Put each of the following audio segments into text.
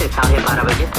से साढ़े बारह बजे।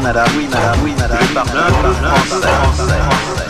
oui, madame, oui, madame, le français.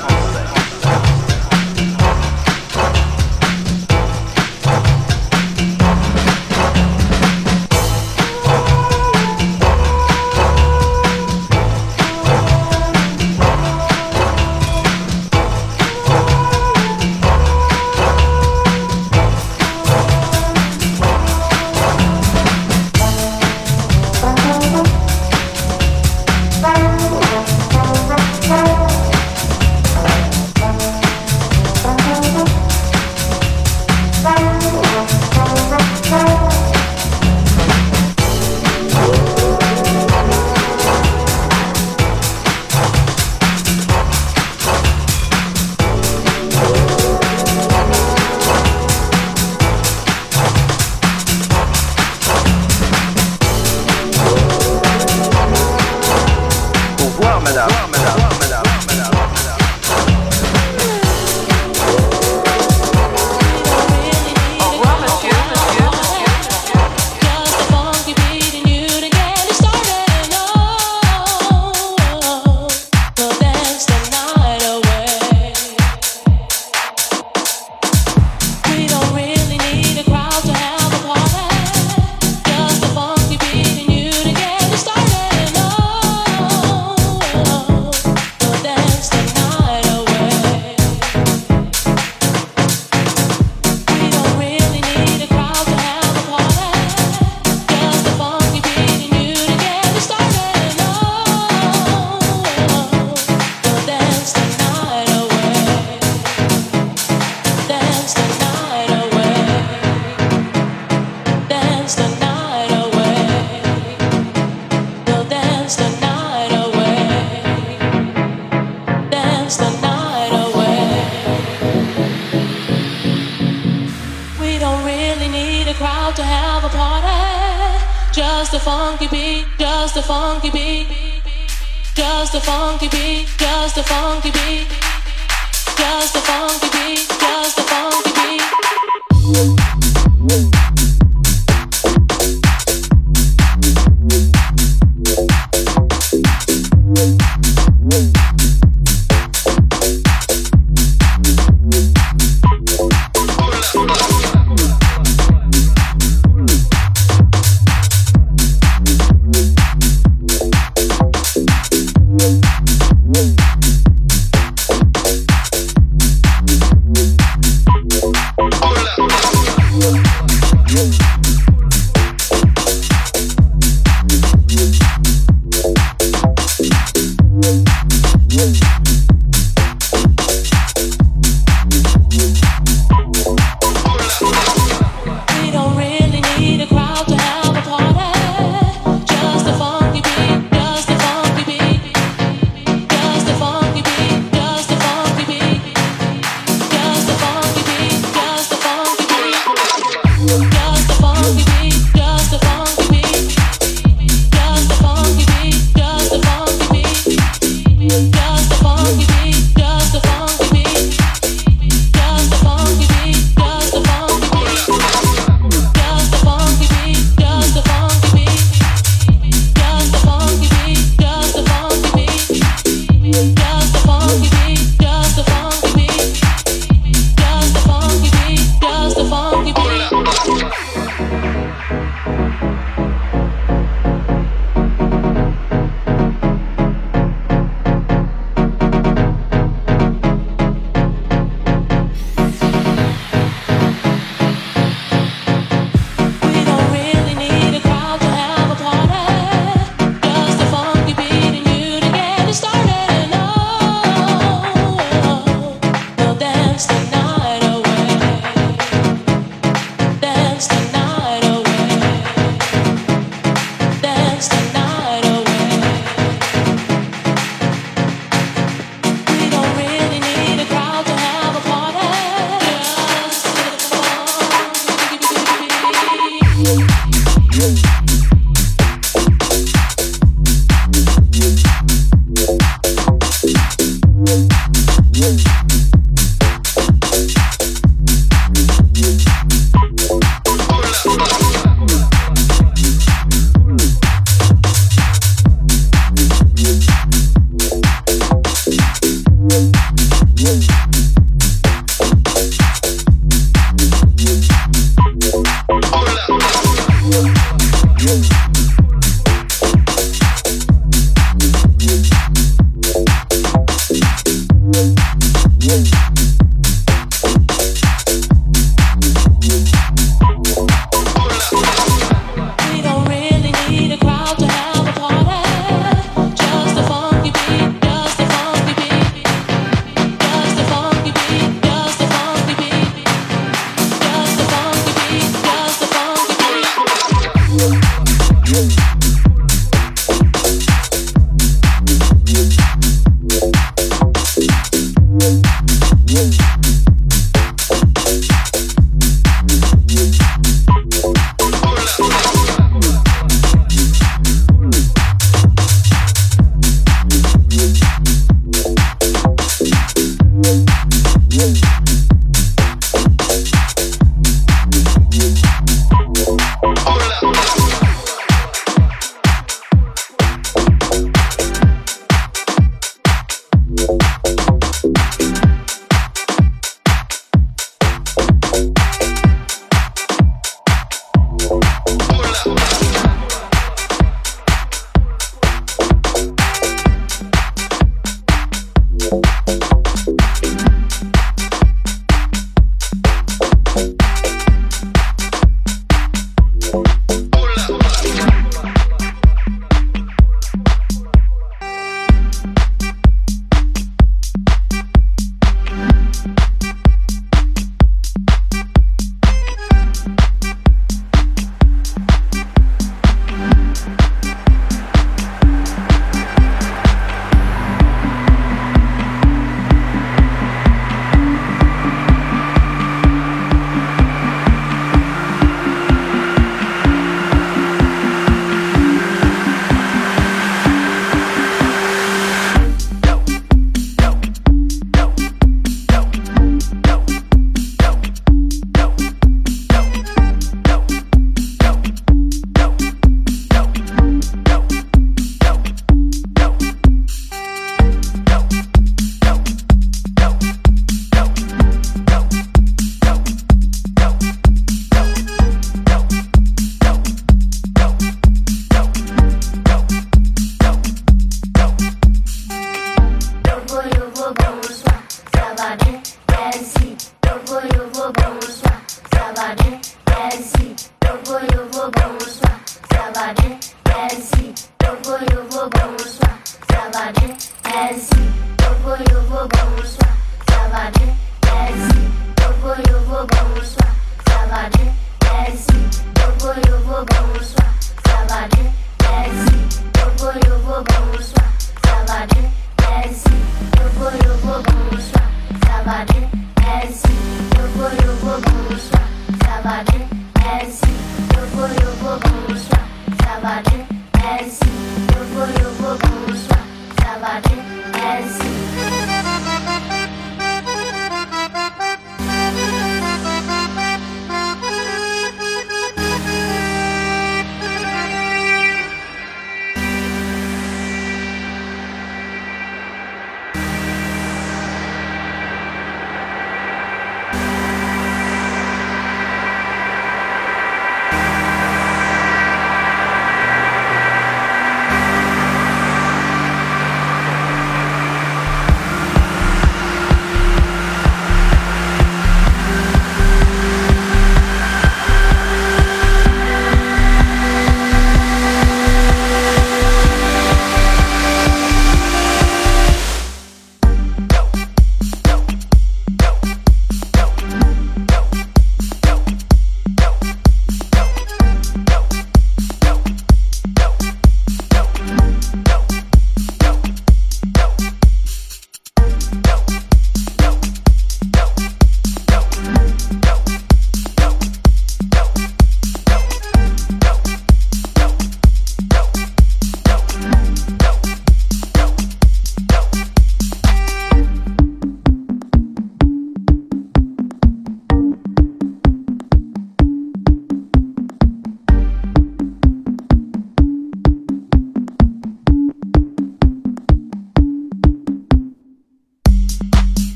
A funky beat, just a funky beat.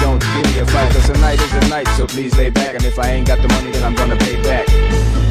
don't give me a fight, cause tonight is the night, so please lay back. And if I ain't got the money, then I'm gonna pay back.